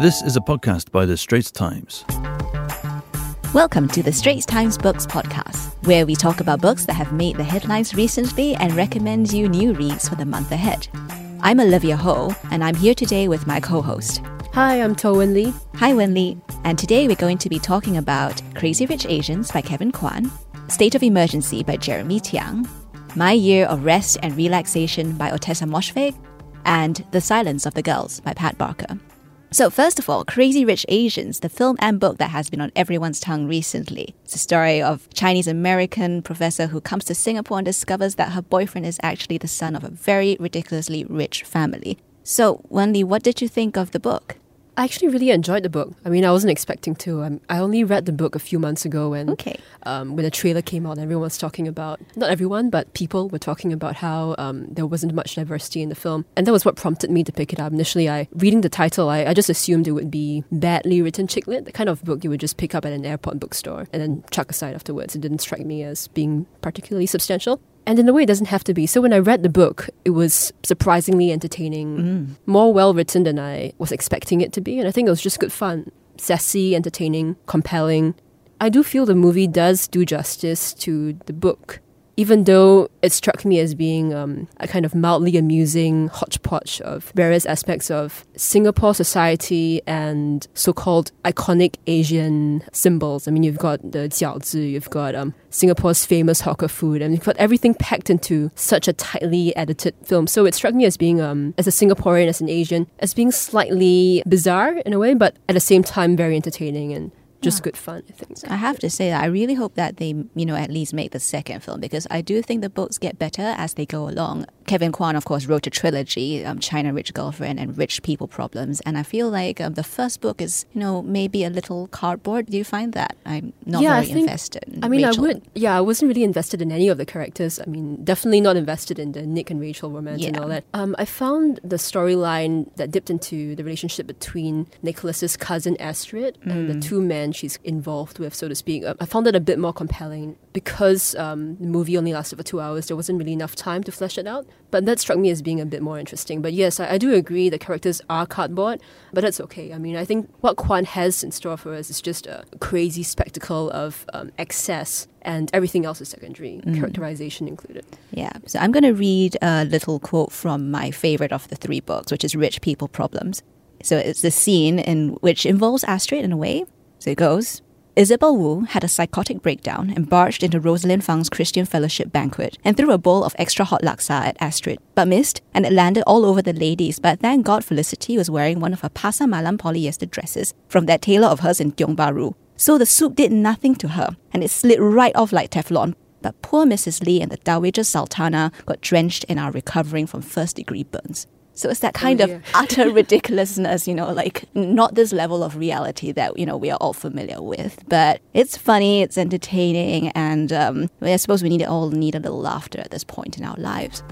This is a podcast by The Straits Times. Welcome to the Straits Times Books podcast, where we talk about books that have made the headlines recently and recommend you new reads for the month ahead. I'm Olivia Ho, and I'm here today with my co host. Hi, I'm Toh Wen Li. Hi, Wen Li. And today we're going to be talking about Crazy Rich Asians by Kevin Kwan, State of Emergency by Jeremy Tiang, My Year of Rest and Relaxation by Ottessa Moshfegh, and The Silence of the Girls by Pat Barker. So, first of all, Crazy Rich Asians, the film and book that has been on everyone's tongue recently. It's a story of Chinese American professor who comes to Singapore and discovers that her boyfriend is actually the son of a very ridiculously rich family. So, Wen Li, what did you think of the book? I actually really enjoyed the book. I mean, I wasn't expecting to. Um, I only read the book a few months ago when, okay. um, when the trailer came out. And everyone was talking about not everyone, but people were talking about how um, there wasn't much diversity in the film, and that was what prompted me to pick it up. Initially, I reading the title, I, I just assumed it would be badly written chick lit, the kind of book you would just pick up at an airport bookstore and then chuck aside afterwards. It didn't strike me as being particularly substantial. And in a way, it doesn't have to be. So when I read the book, it was surprisingly entertaining, Mm. more well written than I was expecting it to be. And I think it was just good fun. Sassy, entertaining, compelling. I do feel the movie does do justice to the book. Even though it struck me as being um, a kind of mildly amusing hodgepodge of various aspects of Singapore society and so-called iconic Asian symbols. I mean, you've got the jiaozi, you've got um, Singapore's famous hawker food, and you've got everything packed into such a tightly edited film. So it struck me as being, um, as a Singaporean, as an Asian, as being slightly bizarre in a way, but at the same time very entertaining and just good fun, I think. I have to say that I really hope that they, you know, at least make the second film because I do think the books get better as they go along. Kevin Kwan, of course, wrote a trilogy, um, China Rich Girlfriend and Rich People Problems, and I feel like um, the first book is, you know, maybe a little cardboard. Do you find that? I'm not Yeah, I very think- invested. in I mean, Rachel. I would. Yeah, I wasn't really invested in any of the characters. I mean, definitely not invested in the Nick and Rachel romance and all that. Um, I found the storyline that dipped into the relationship between Nicholas's cousin Astrid and the two men she's involved with, so to speak. uh, I found it a bit more compelling because um, the movie only lasted for two hours. There wasn't really enough time to flesh it out. But that struck me as being a bit more interesting. But yes, I, I do agree the characters are cardboard, but that's okay. I mean, I think what Kwan has in store for us is just a crazy spectacle of um, excess, and everything else is secondary, characterization included. Yeah. So I'm going to read a little quote from my favorite of the three books, which is Rich People Problems. So it's the scene in which involves Astrid in a way. So it goes. Isabel Wu had a psychotic breakdown and barged into Rosalind Fang's Christian Fellowship banquet and threw a bowl of extra hot laksa at Astrid, but missed, and it landed all over the ladies. But thank God Felicity was wearing one of her Pasar Malam polyester dresses from that tailor of hers in Tiong Bahru. So the soup did nothing to her, and it slid right off like Teflon. But poor Mrs. Lee and the Dowager Sultana got drenched and are recovering from first degree burns. So it's that kind of utter ridiculousness, you know, like not this level of reality that, you know, we are all familiar with. But it's funny, it's entertaining, and um, I suppose we need all need a little laughter at this point in our lives.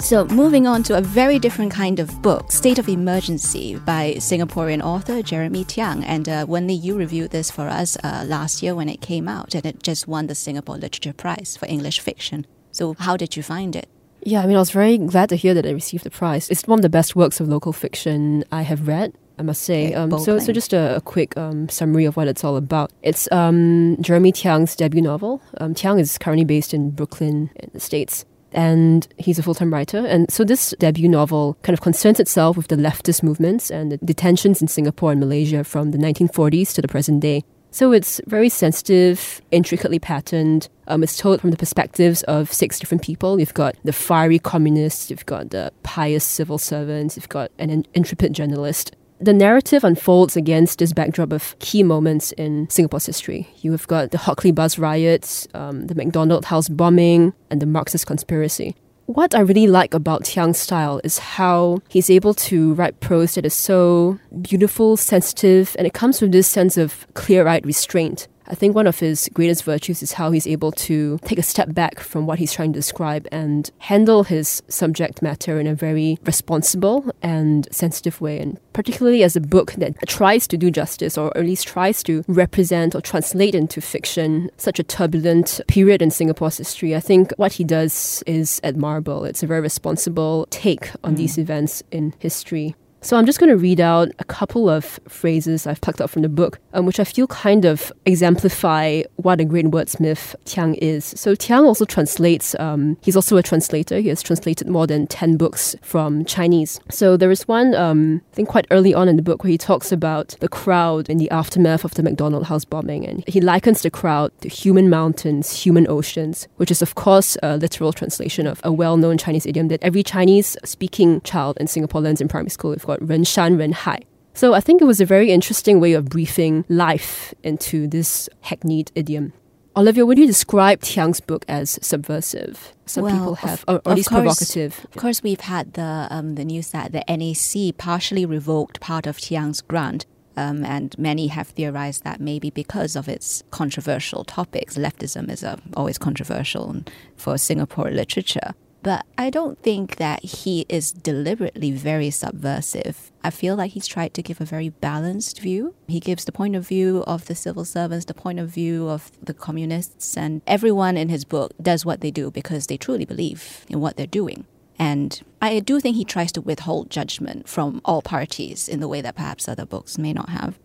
So, moving on to a very different kind of book, State of Emergency by Singaporean author Jeremy Tiang. And uh, Wen Li, you reviewed this for us uh, last year when it came out, and it just won the Singapore Literature Prize for English fiction. So, how did you find it? Yeah, I mean, I was very glad to hear that it received the prize. It's one of the best works of local fiction I have read. I must say. Um, so, so just a, a quick um, summary of what it's all about. It's um, Jeremy Tiang's debut novel. Um, Tiang is currently based in Brooklyn, in the States. And he's a full time writer. And so this debut novel kind of concerns itself with the leftist movements and the detentions in Singapore and Malaysia from the 1940s to the present day. So it's very sensitive, intricately patterned. Um, it's told from the perspectives of six different people. You've got the fiery communists, you've got the pious civil servants, you've got an intrepid journalist. The narrative unfolds against this backdrop of key moments in Singapore's history. You have got the Hock Lee bus riots, um, the MacDonald House bombing, and the Marxist conspiracy. What I really like about Tiang's style is how he's able to write prose that is so beautiful, sensitive, and it comes with this sense of clear eyed restraint. I think one of his greatest virtues is how he's able to take a step back from what he's trying to describe and handle his subject matter in a very responsible and sensitive way. And particularly as a book that tries to do justice or at least tries to represent or translate into fiction such a turbulent period in Singapore's history, I think what he does is admirable. It's a very responsible take on mm. these events in history. So I'm just going to read out a couple of phrases I've plucked out from the book, um, which I feel kind of exemplify what a great wordsmith Tiang is. So Tiang also translates, um, he's also a translator. He has translated more than 10 books from Chinese. So there is one, um, I think quite early on in the book, where he talks about the crowd in the aftermath of the MacDonald house bombing. And he likens the crowd to human mountains, human oceans, which is, of course, a literal translation of a well known Chinese idiom that every Chinese speaking child in Singapore learns in primary school. We've got 人山人海. So I think it was a very interesting way of briefing life into this hackneyed idiom. Olivia, would you describe Tiang's book as subversive? Some Well, people of- have, or, or of at least course- provocative. Of course, we've had the um, the news that the NAC partially revoked part of Tiang's grant, um, and many have theorized that maybe because of its controversial topics, leftism is uh, always controversial for Singapore literature. But I don't think that he is deliberately very subversive. I feel like he's tried to give a very balanced view. He gives the point of view of the civil servants, the point of view of the communists, and everyone in his book does what they do because they truly believe in what they're doing. And I do think he tries to withhold judgment from all parties in the way that perhaps other books may not have.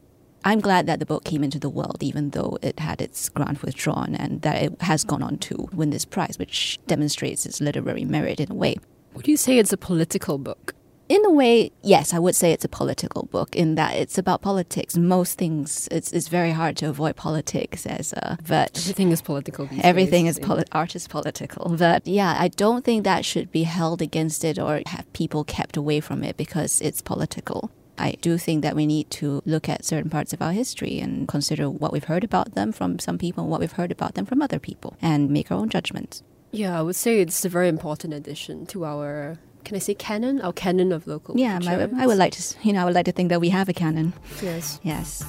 I'm glad that the book came into the world, even though it had its grant withdrawn, and that it has gone on to win this prize, which demonstrates its literary merit in a way. Would you say it's a political book? In a way, yes, I would say it's a political book in that it's about politics. Most things, it's, it's very hard to avoid politics as a, but Everything is political. Everything days. is poli- art is political. But yeah, I don't think that should be held against it or have people kept away from it because it's political. I do think that we need to look at certain parts of our history and consider what we've heard about them from some people and what we've heard about them from other people and make our own judgments. Yeah, I would say it's a very important addition to our. Can I say canon? Our canon of local. Yeah, my. I would like to. You know, I would like to think that we have a canon. Yes. Yes.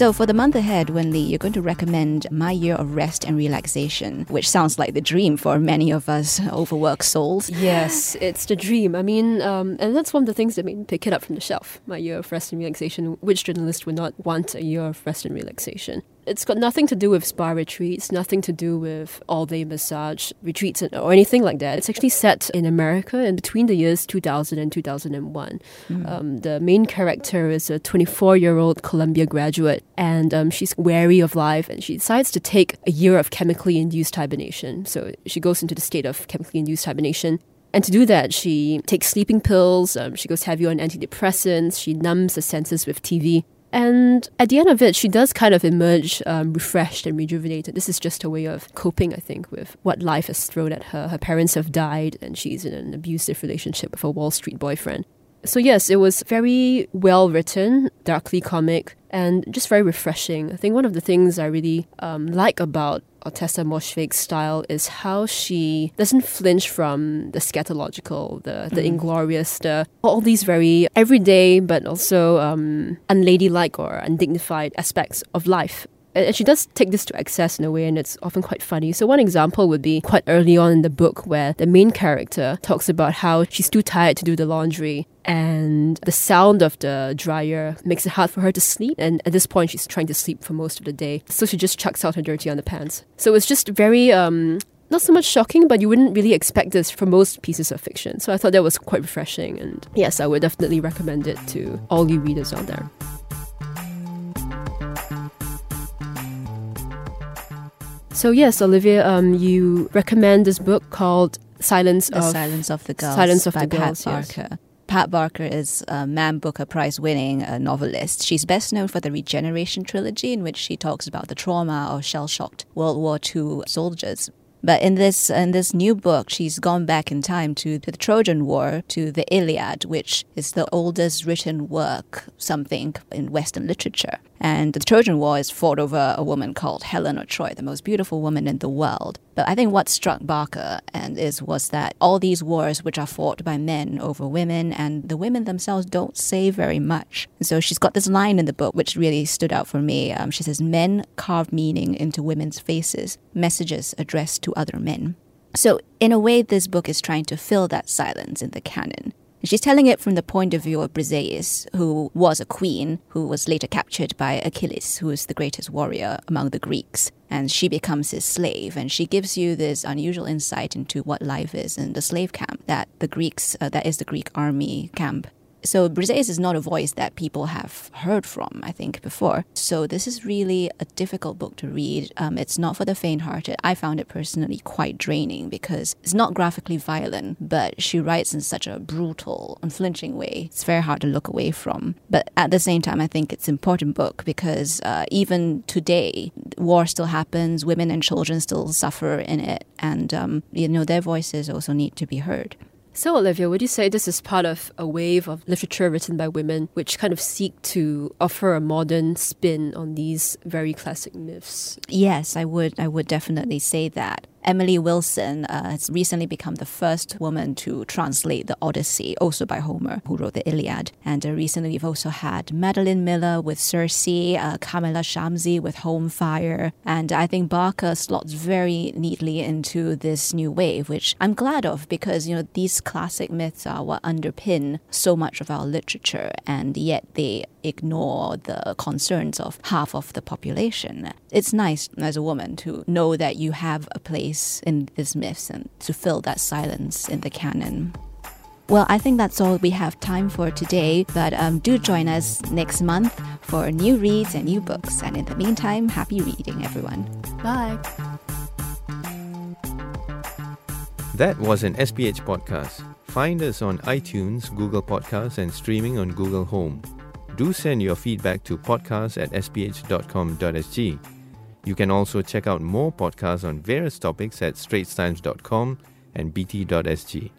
So, for the month ahead, Wen Li, you're going to recommend My Year of Rest and Relaxation, which sounds like the dream for many of us overworked souls. Yes, it's the dream. I mean, um, and that's one of the things that made me pick it up from the shelf. My year of rest and relaxation. Which journalist would not want a year of rest and relaxation? It's got nothing to do with spa retreats, nothing to do with all day massage retreats or anything like that. It's actually set in America and between the years 2000 and 2001. Um, the main character is a 24 year old Columbia graduate and um, she's wary of life and she decides to take a year of chemically induced hibernation. So she goes into the state of chemically induced hibernation. And to do that, she takes sleeping pills, um, she goes heavy on antidepressants, she numbs the senses with TV. And at the end of it, she does kind of emerge um, refreshed and rejuvenated. This is just a way of coping, I think, with what life has thrown at her. Her parents have died, and she's in an abusive relationship with a Wall Street boyfriend. So, yes, it was very well written, darkly comic, and just very refreshing. I think one of the things I really um, like about Ottessa Moshfegh's style is how she doesn't flinch from the scatological, the, the inglorious, the all these very everyday but also um, unladylike or undignified aspects of life. And she does take this to excess in a way, and it's often quite funny. So, one example would be quite early on in the book where the main character talks about how she's too tired to do the laundry, and the sound of the dryer makes it hard for her to sleep. And at this point, she's trying to sleep for most of the day. So, she just chucks out her dirty underpants. So, it's just very. Um, not so much shocking, but you wouldn't really expect this from most pieces of fiction. So I thought that was quite refreshing. And yes, I would definitely recommend it to all you readers out there. So yes, Olivia, um, you recommend this book called Silence The of Silence of the Girls Silence of by the Pat Girls, yes. Barker. Pat Barker is a Man Booker Prize winning uh, novelist. She's best known for the Regeneration trilogy, in which she talks about the trauma of shell shocked World War II soldiers. But in this in this new book, she's gone back in time to, to the Trojan War, to the Iliad, which is the oldest written work, something in Western literature. And the Trojan War is fought over a woman called Helen of Troy, the most beautiful woman in the world. But I think what struck Barker and is was that all these wars which are fought by men over women and the women themselves don't say very much. And so she's got this line in the book which really stood out for me. Um, she says, "Men carve meaning into women's faces, messages addressed to other men." So in a way, this book is trying to fill that silence in the canon. She's telling it from the point of view of Briseis, who was a queen who was later captured by Achilles, who is the greatest warrior among the Greeks. And she becomes his slave, and she gives you this unusual insight into what life is in the slave camp that the Greeks, uh, that is the Greek army camp so Briseis is not a voice that people have heard from, I think, before. So this is really a difficult book to read. Um, it's not for the faint-hearted. I found it personally quite draining because it's not graphically violent, but she writes in such a brutal, unflinching way. It's very hard to look away from. But at the same time, I think it's an important book because uh, even today, war still happens. Women and children still suffer in it, and um, you know their voices also need to be heard. So, Olivia, would you say this is part of a wave of literature written by women which kind of seek to offer a modern spin on these very classic myths? Yes, I would. I would definitely say that. Emily Wilson uh, has recently become the first woman to translate the Odyssey, also by Homer, who wrote the Iliad. And uh, recently we've also had Madeline Miller with Circe, uh, Kamila Shamsie with Home Fire. And I think Barker slots very neatly into this new wave, which I'm glad of because, you know, these classic myths are what underpin so much of our literature, and yet they ignore the concerns of half of the population. It's nice as a woman to know that you have a place place in these myths and to fill that silence in the canon. Well, I think that's all we have time for today, but um, do join us next month for new reads and new books. And in the meantime, happy reading, everyone. Bye. That was an SPH podcast. Find us on iTunes, Google Podcasts, and streaming on Google Home. Do send your feedback to podcast at sph.com.sg. You can also check out more podcasts on various topics at straitstimes.com and bt.sg.